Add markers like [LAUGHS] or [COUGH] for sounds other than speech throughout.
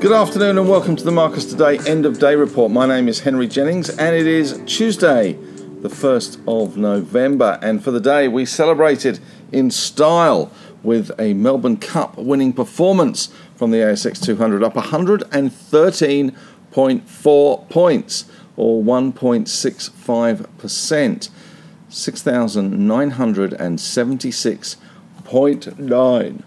Good afternoon and welcome to the Marcus Today End of Day Report. My name is Henry Jennings and it is Tuesday, the 1st of November. And for the day, we celebrated in style with a Melbourne Cup winning performance from the ASX 200, up 113.4 points or 1.65%, 6,976.9.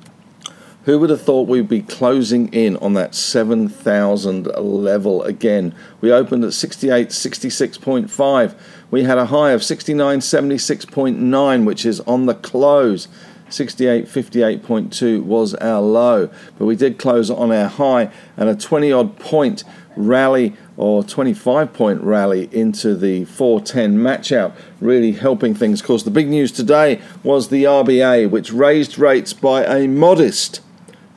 Who would have thought we'd be closing in on that 7,000 level again? We opened at 68, 66.5. We had a high of 69, 76.9, which is on the close. 68, 58.2 was our low, but we did close on our high and a 20 odd point rally or 25 point rally into the 410 match out, really helping things. Of course, the big news today was the RBA, which raised rates by a modest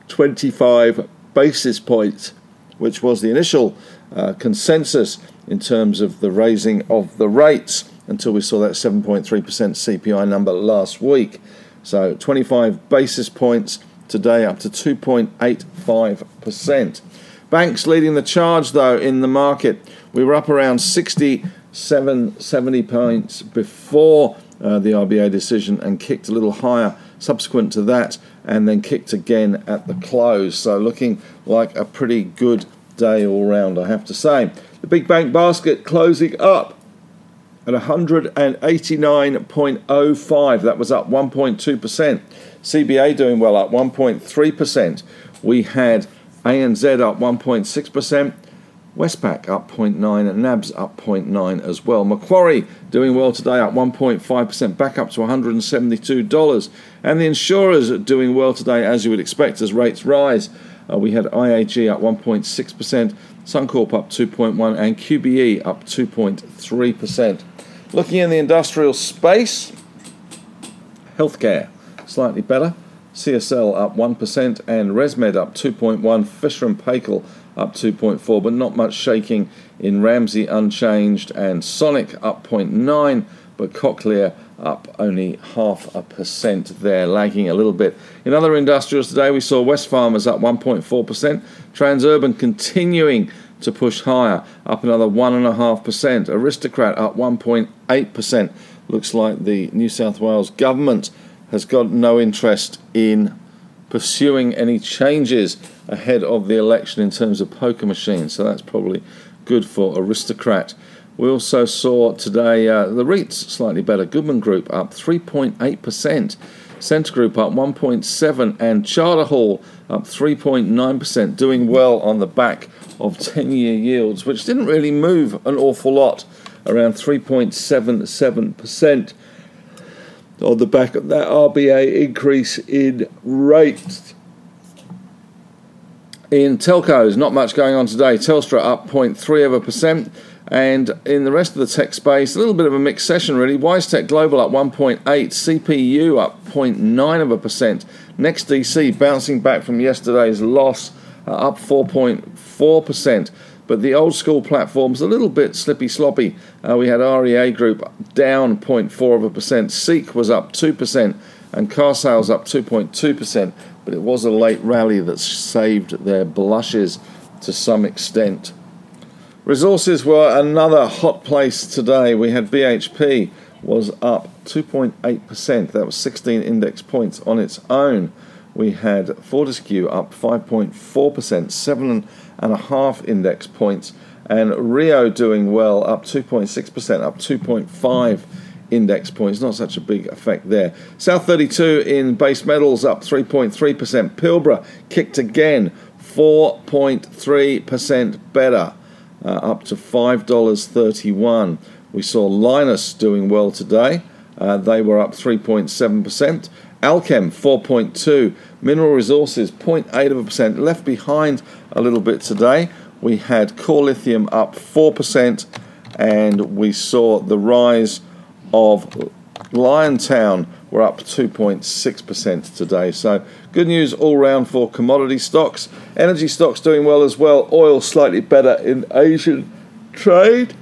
25 basis points, which was the initial uh, consensus in terms of the raising of the rates until we saw that 7.3% CPI number last week. So 25 basis points today up to 2.85%. Banks leading the charge though in the market. We were up around 67, 70 points before uh, the RBA decision and kicked a little higher subsequent to that and then kicked again at the close. So looking like a pretty good day all round, I have to say. The big bank basket closing up at 189.05. That was up 1.2%. CBA doing well, up 1.3%. We had ANZ up 1.6%. Westpac up 0.9 and NABS up 0.9 as well. Macquarie doing well today, up 1.5%, back up to $172. And the insurers are doing well today, as you would expect, as rates rise. Uh, we had IAG up 1.6%, Suncorp up 2.1, and QBE up 2.3%. Looking in the industrial space, healthcare slightly better. CSL up 1% and ResMed up 2.1, Fisher and Paykel up 2.4, but not much shaking in Ramsay unchanged and Sonic up 0.9, but Cochlear up only half a percent there, lagging a little bit. In other industrials today, we saw Wesfarmers up 1.4%, Transurban continuing to push higher, up another 1.5%, Aristocrat up 1.8%. Looks like the New South Wales government has got no interest in pursuing any changes ahead of the election in terms of poker machines. So that's probably good for Aristocrat. We also saw today uh, the REITs slightly better. Goodman Group up 3.8%, Scentre Group up 1.7%, and Charter Hall up 3.9%, doing well on the back of 10 year yields, which didn't really move an awful lot, around 3.77% on the back of that RBA increase in rates. In telcos, not much going on today. Telstra up 0.3 of a percent. And in the rest of the tech space, a little bit of a mixed session really. WiseTech Global up 1.8, CPU up 0.9 of a percent. NextDC bouncing back from yesterday's loss, uh, up 4.4 percent. But the old school platforms a little bit slippy sloppy. Uh, we had REA Group down 0.4 of a percent. Seek was up 2%, and Carsales up 2.2%. But it was a late rally that saved their blushes to some extent. Resources were another hot place today. We had BHP was up 2.8%. That was 16 index points on its own. We had Fortescue up 5.4%, seven and a half index points, and Rio doing well, up 2.6%, up 2.5 index points. Not such a big effect there. South 32 in base metals up 3.3%. Pilbara kicked again, 4.3% better, uh, up to $5.31. We saw Lynas doing well today. Uh, they were up 3.7%. Allkem 4.2, Mineral Resources 0.8 of a percent, left behind a little bit today. We had Core Lithium up 4%, and we saw the rise of Liontown were up 2.6% today. So good news all round for commodity stocks. Energy stocks doing well as well. Oil slightly better in Asian trade.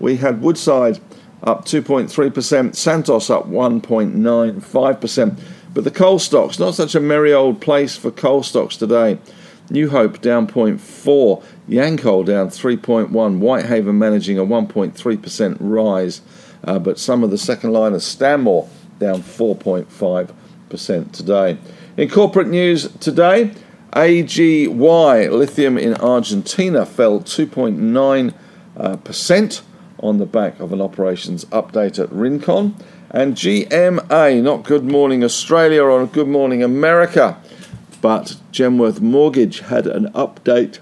we had Woodside up 2.3%, Santos up 1.95%. But the coal stocks, not such a merry old place for coal stocks today. New Hope down 0.4, Yancoal down 3.1, Whitehaven managing a 1.3% rise, uh, but some of the second liners, Stanmore down 4.5% today. In corporate news today, AGY lithium in Argentina fell 2.9. Uh, percent on the back of an operations update at Rincon. And GMA, not Good Morning Australia or Good Morning America, but Genworth Mortgage had an update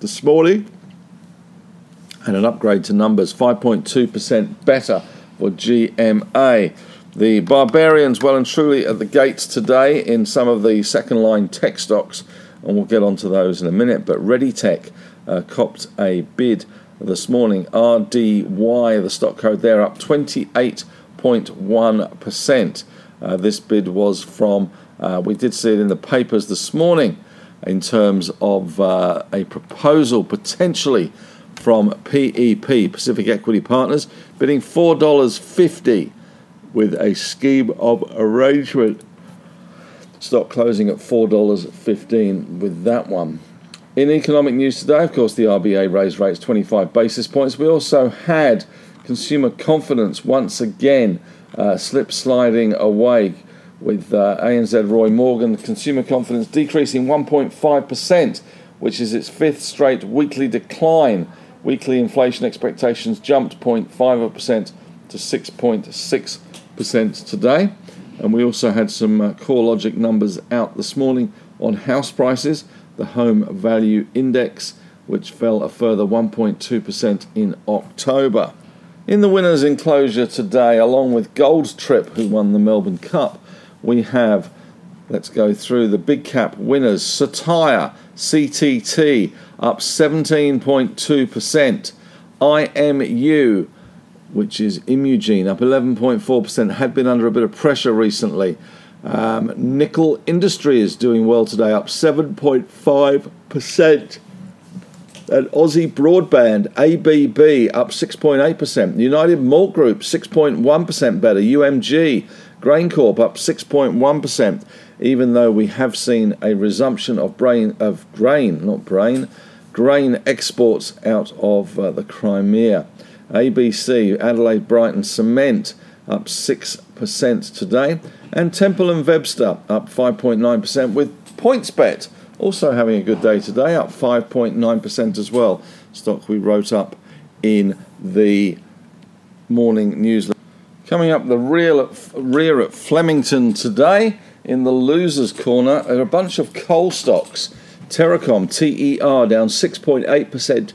this morning and an upgrade to numbers 5.2% better for GMA. The Barbarians well and truly at the gates today in some of the second line tech stocks, and we'll get onto those in a minute. But ReadyTech uh, copped a bid this morning. RDY, the stock code there, up 28.1%. Uh, this bid was from, uh, we did see it in the papers this morning in terms of uh, a proposal potentially from PEP, Pacific Equity Partners, bidding $4.50 with a scheme of arrangement. Stock closing at $4.15 with that one. In economic news today, of course, the RBA raised rates 25 basis points. We also had consumer confidence once again uh, slip sliding away with uh, ANZ Roy Morgan consumer confidence decreasing 1.5%, which is its fifth straight weekly decline. Weekly inflation expectations jumped 0.5% to 6.6% today. And we also had some uh, CoreLogic numbers out this morning on house prices the Home Value Index, which fell a further 1.2% in October. In the winners' enclosure today, along with Gold Trip, who won the Melbourne Cup, we have, let's go through the big cap winners Cettire, CTT, up 17.2%. IMU, which is Imugene, up 11.4%, had been under a bit of pressure recently. Um, nickel industry is doing well today, up 7.5%. And Aussie Broadband, ABB, up 6.8%. United Malt Group, 6.1% better. UMG, GrainCorp, up 6.1%, even though we have seen a resumption of, brain, of grain, not brain, grain exports out of uh, the Crimea. ABC, Adelaide Brighton Cement, up 6% today. And Temple and Webster up 5.9% with PointsBet also having a good day today, up 5.9% as well. Stock we wrote up in the morning newsletter. Coming up the rear at, rear at Flemington today in the losers corner are a bunch of coal stocks. Terracom, TER down 6.8%.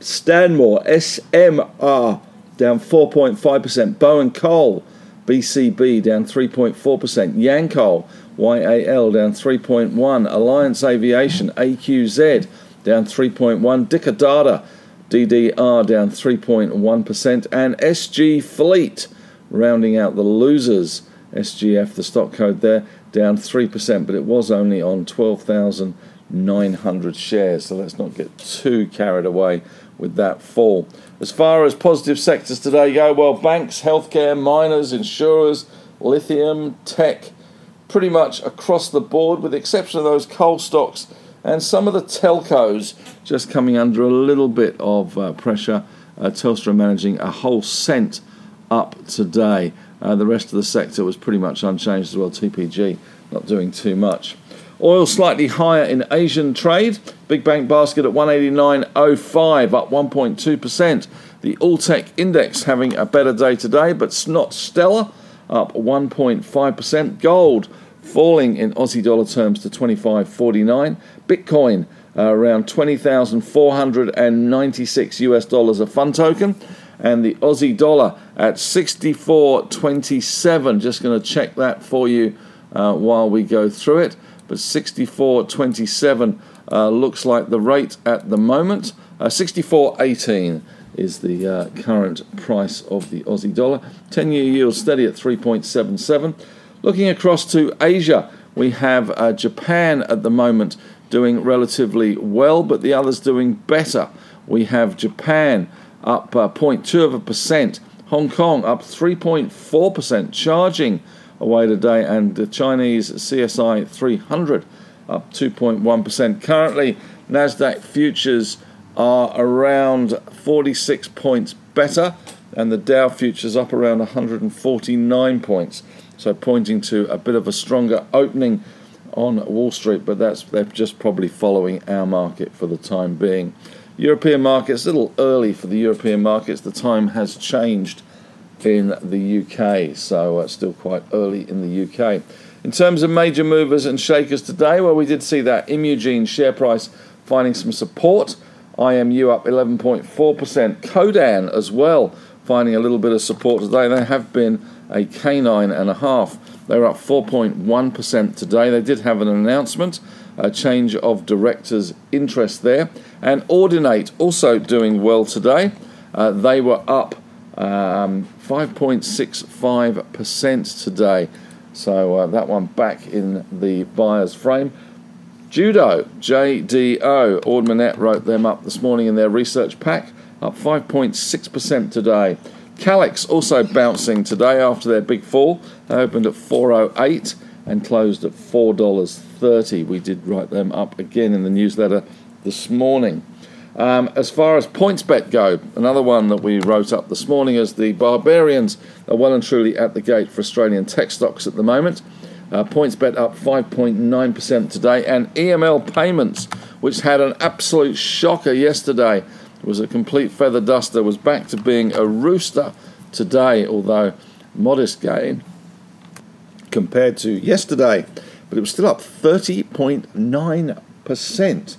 Stanmore, SMR down 4.5%. Bowen Coal BCB down 3.4%, Yancoal YAL down 3.1, Alliance Aviation AQZ down 3.1, Dicker Data DDR down 3.1%, and SG Fleet rounding out the losers. SGF, the stock code there, down 3%, but it was only on 12,900 shares, so let's not get too carried away with that fall. As far as positive sectors today go, well, banks, healthcare, miners, insurers, lithium, tech, pretty much across the board, with the exception of those coal stocks and some of the telcos just coming under a little bit of uh, pressure. Uh, Telstra managing a whole cent up today. Uh, the rest of the sector was pretty much unchanged as well. TPG not doing too much. Oil slightly higher in Asian trade. Big bank basket at 189.05, up 1.2%. The Alltech index having a better day today, but not stellar, up 1.5%. Gold falling in Aussie dollar terms to 25.49. Bitcoin uh, around 20,496 US dollars a fund token. And the Aussie dollar at 64.27. Just going to check that for you uh, while we go through it but 64.27 uh, looks like the rate at the moment. Uh, 64.18 is the uh, current price of the Aussie dollar. 10 year yield steady at 3.77. Looking across to Asia, we have uh, Japan at the moment doing relatively well, but the others doing better. We have Japan up uh, 0.2 of a percent. Hong Kong up 3.4%, charging away today, and the Chinese CSI 300 up 2.1%. Currently, Nasdaq futures are around 46 points better, and the Dow futures up around 149 points. So pointing to a bit of a stronger opening on Wall Street, but that's they're just probably following our market for the time being. European markets a little early for the European markets. The time has changed in the UK, so uh, still quite early in the UK. In terms of major movers and shakers today, well, we did see that Imugene share price finding some support. IMU up 11.4%. Codan as well finding a little bit of support today. They have been a canine and a half. They're up 4.1% today. They did have an announcement, a change of directors' interest there. And Audinate also doing well today. Uh, they were up um, 5.65% today. So uh, that one back in the buyer's frame. Judo, JDO, Ord Minnett wrote them up this morning in their research pack, up 5.6% today. Calix also bouncing today after their big fall. They opened at 408 and closed at $4.30. We did write them up again in the newsletter this morning. Um, as far as PointsBet go, another one that we wrote up this morning is the Barbarians are well and truly at the gate for Australian tech stocks at the moment. Uh, PointsBet up 5.9% today, and EML Payments, which had an absolute shocker yesterday, was a complete feather duster, was back to being a rooster today, although modest gain compared to yesterday, but it was still up 30.9%.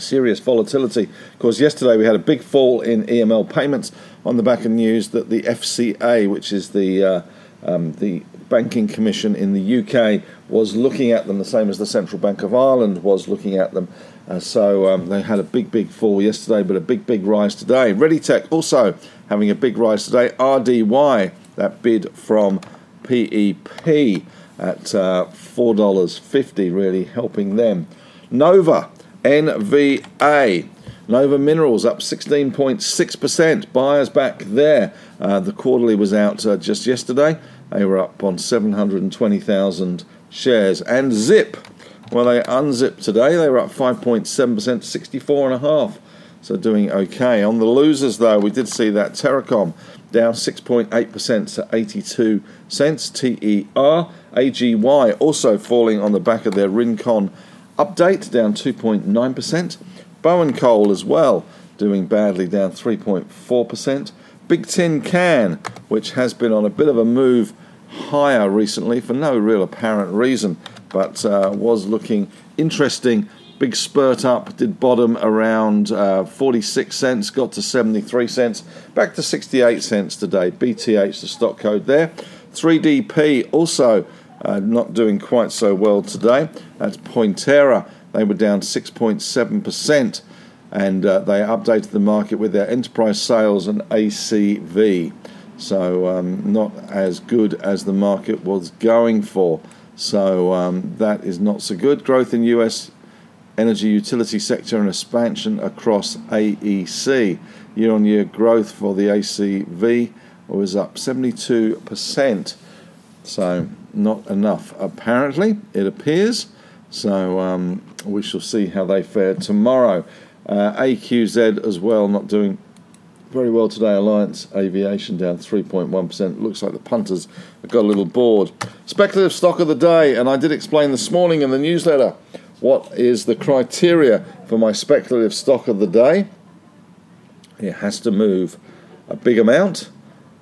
Serious volatility. Of course, yesterday we had a big fall in EML payments on the back of news that the FCA, which is the uh, um, the banking commission in the UK, was looking at them the same as the Central Bank of Ireland was looking at them uh, so um, they had a big, big fall yesterday, but a big, big rise today. ReadyTech also having a big rise today. RDY, that bid from PEP at uh, $4.50, really helping them. Nova, NVA. Nova Minerals up 16.6%. Buyers back there. Uh, the quarterly was out uh, just yesterday. They were up on 720,000 shares. And Zip well, they unzipped today. They were up 5.7%, 64 and a half. So doing okay. On the losers, though, we did see that Terracom down 6.8% to 82 cents. TER. AGY also falling on the back of their Rincon update, down 2.9%. Bowen Coal as well doing badly, down 3.4%. Big Tin Can, which has been on a bit of a move higher recently for no real apparent reason, but uh, was looking interesting. Big spurt up, did bottom around uh, 46 cents, got to 73 cents, back to 68 cents today. BTH, the stock code there. 3DP also uh, not doing quite so well today. That's Pointerra. They were down 6.7%, and uh, they updated the market with their enterprise sales and ACV. So, um, not as good as the market was going for. So um, that is not so good. Growth in US energy utility sector and expansion across AEC. Year on year growth for the ACV was up 72%. So not enough, apparently, it appears. So um, we shall see how they fare tomorrow. Uh, AQZ as well, not doing very well today. Alliance Aviation down 3.1%. Looks like the punters have got a little bored. Speculative stock of the day, and I did explain this morning in the newsletter what is the criteria for my speculative stock of the day. It has to move a big amount,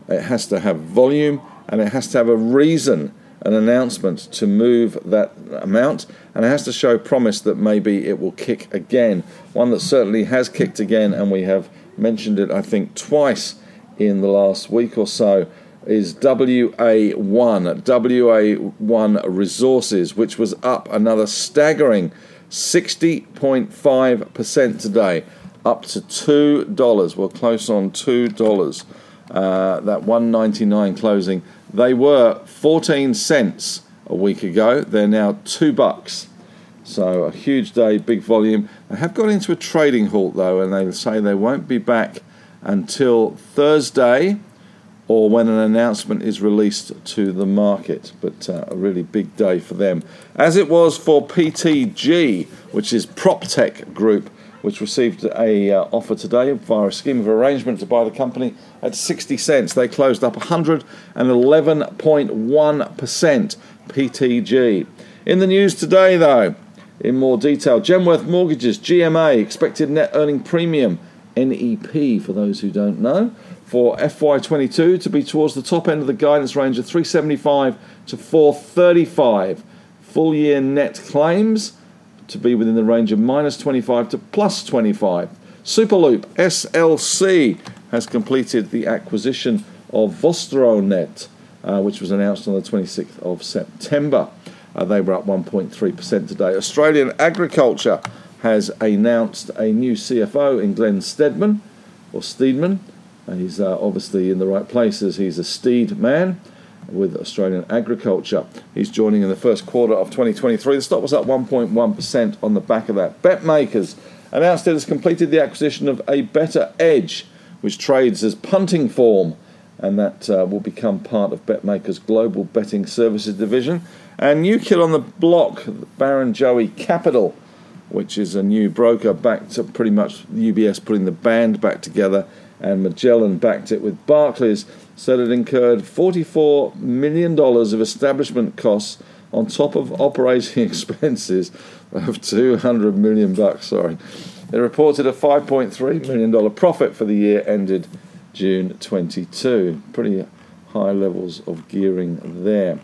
it has to have volume, and it has to have a reason, an announcement to move that amount, and it has to show promise that maybe it will kick again. One that certainly has kicked again, and we have mentioned it, I think, twice in the last week or so, is WA1, WA1 Resources, which was up another staggering 60.5% today, up to $2. We're close on $2. Uh, that 199 closing. They were 14 cents a week ago. They're now 2 bucks. So a huge day, big volume. They have got into a trading halt though, and they say they won't be back until Thursday or when an announcement is released to the market. But uh, a really big day for them. As it was for PTG, which is PropTech Group, which received a uh, offer today via a scheme of arrangement to buy the company at 60 cents. They closed up 111.1% PTG. In the news today, though, in more detail, Genworth Mortgages, GMA, expected net earning premium, NEP for those who don't know, for FY22 to be towards the top end of the guidance range of 375 to 435. Full year net claims to be within the range of minus 25 to plus 25. Superloop SLC has completed the acquisition of Vostronet, uh, which was announced on the 26th of September. Uh, they were up 1.3% today. Australian Agriculture has announced a new CFO in Glenn Steadman, or Steedman. And he's uh, obviously in the right places. He's a Steed man with Australian Agriculture. He's joining in the first quarter of 2023. The stock was up 1.1% on the back of that. BetMakers announced it has completed the acquisition of a Better Edge, which trades as punting form, and that uh, will become part of BetMakers' global betting services division. And new kid on the block, Barrenjoey Capital, which is a new broker back to pretty much UBS putting the band back together, and Magellan backed it with Barclays said it incurred $44 million of establishment costs on top of operating [LAUGHS] expenses of 200 million bucks. Sorry, they reported a 5.3 million dollar profit for the year ended June 22. Pretty high levels of gearing there.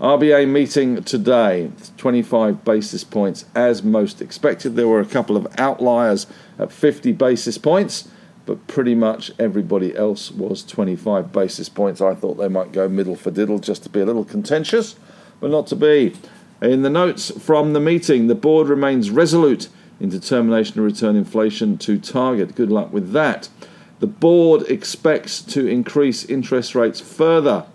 RBA meeting today, 25 basis points as most expected. There were a couple of outliers at 50 basis points but pretty much everybody else was 25 basis points. I thought they might go middle for diddle just to be a little contentious, but not to be. In the notes from the meeting, the board remains resolute in determination to return inflation to target. Good luck with that. The board expects to increase interest rates further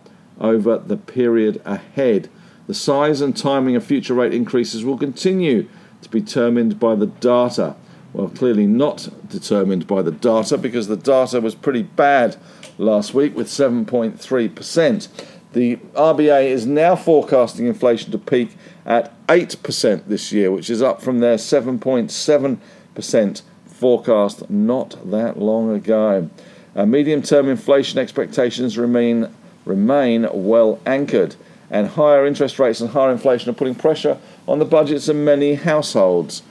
over the period ahead. The size and timing of future rate increases will continue to be determined by the data. Well, clearly not determined by the data because the data was pretty bad last week with 7.3%. The RBA is now forecasting inflation to peak at 8% this year, which is up from their 7.7% forecast not that long ago. Uh, medium term inflation expectations remain, remain well anchored, and higher interest rates and higher inflation are putting pressure on the budgets of many households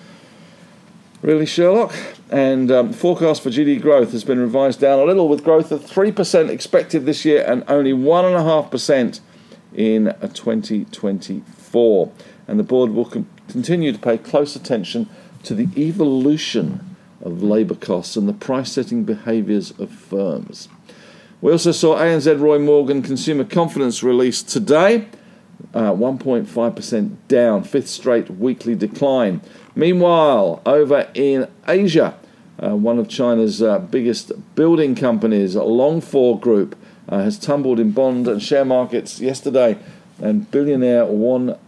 really, Sherlock. And um, forecast for GDP growth has been revised down a little, with growth of 3% expected this year and only 1.5% in 2024. And the board will com- continue to pay close attention to the evolution of labour costs and the price setting behaviours of firms. We also saw ANZ Roy Morgan consumer confidence released today, uh, 1.5% down, fifth straight weekly decline. Meanwhile, over in Asia, uh, one of China's uh, biggest building companies, Longfor Group, uh, has tumbled in bond and share markets yesterday, and billionaire Wan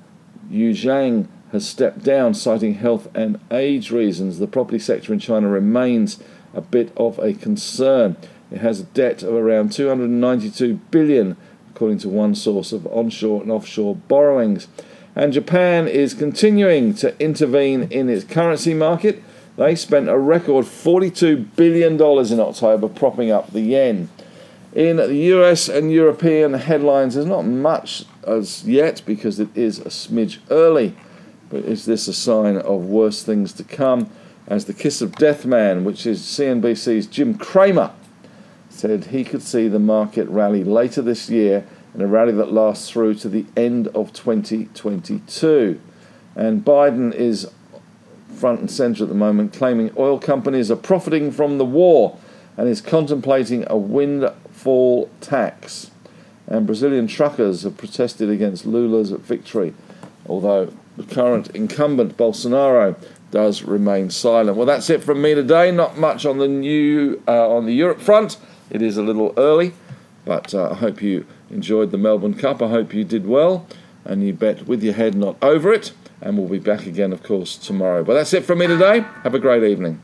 Yuzhang has stepped down, citing health and age reasons. The property sector in China remains a bit of a concern. It has a debt of around 292 billion, according to one source of onshore and offshore borrowings and Japan is continuing to intervene in its currency market. They spent a record $42 billion in October propping up the yen. In the US and European headlines, there's not much as yet because it is a smidge early. But is this a sign of worse things to come? As the kiss of death man, which is CNBC's Jim Cramer, said he could see the market rally later this year a rally that lasts through to the end of 2022. And Biden is front and centre at the moment, claiming oil companies are profiting from the war and is contemplating a windfall tax. And Brazilian truckers have protested against Lula's victory, although the current incumbent Bolsonaro does remain silent. Well, that's it from me today. Not much on the new uh, on the Europe front. It is a little early, but uh, I hope you enjoyed the Melbourne Cup. I hope you did well and you bet with your head, not over it. And we'll be back again, of course, tomorrow. But that's it from me today. Have a great evening.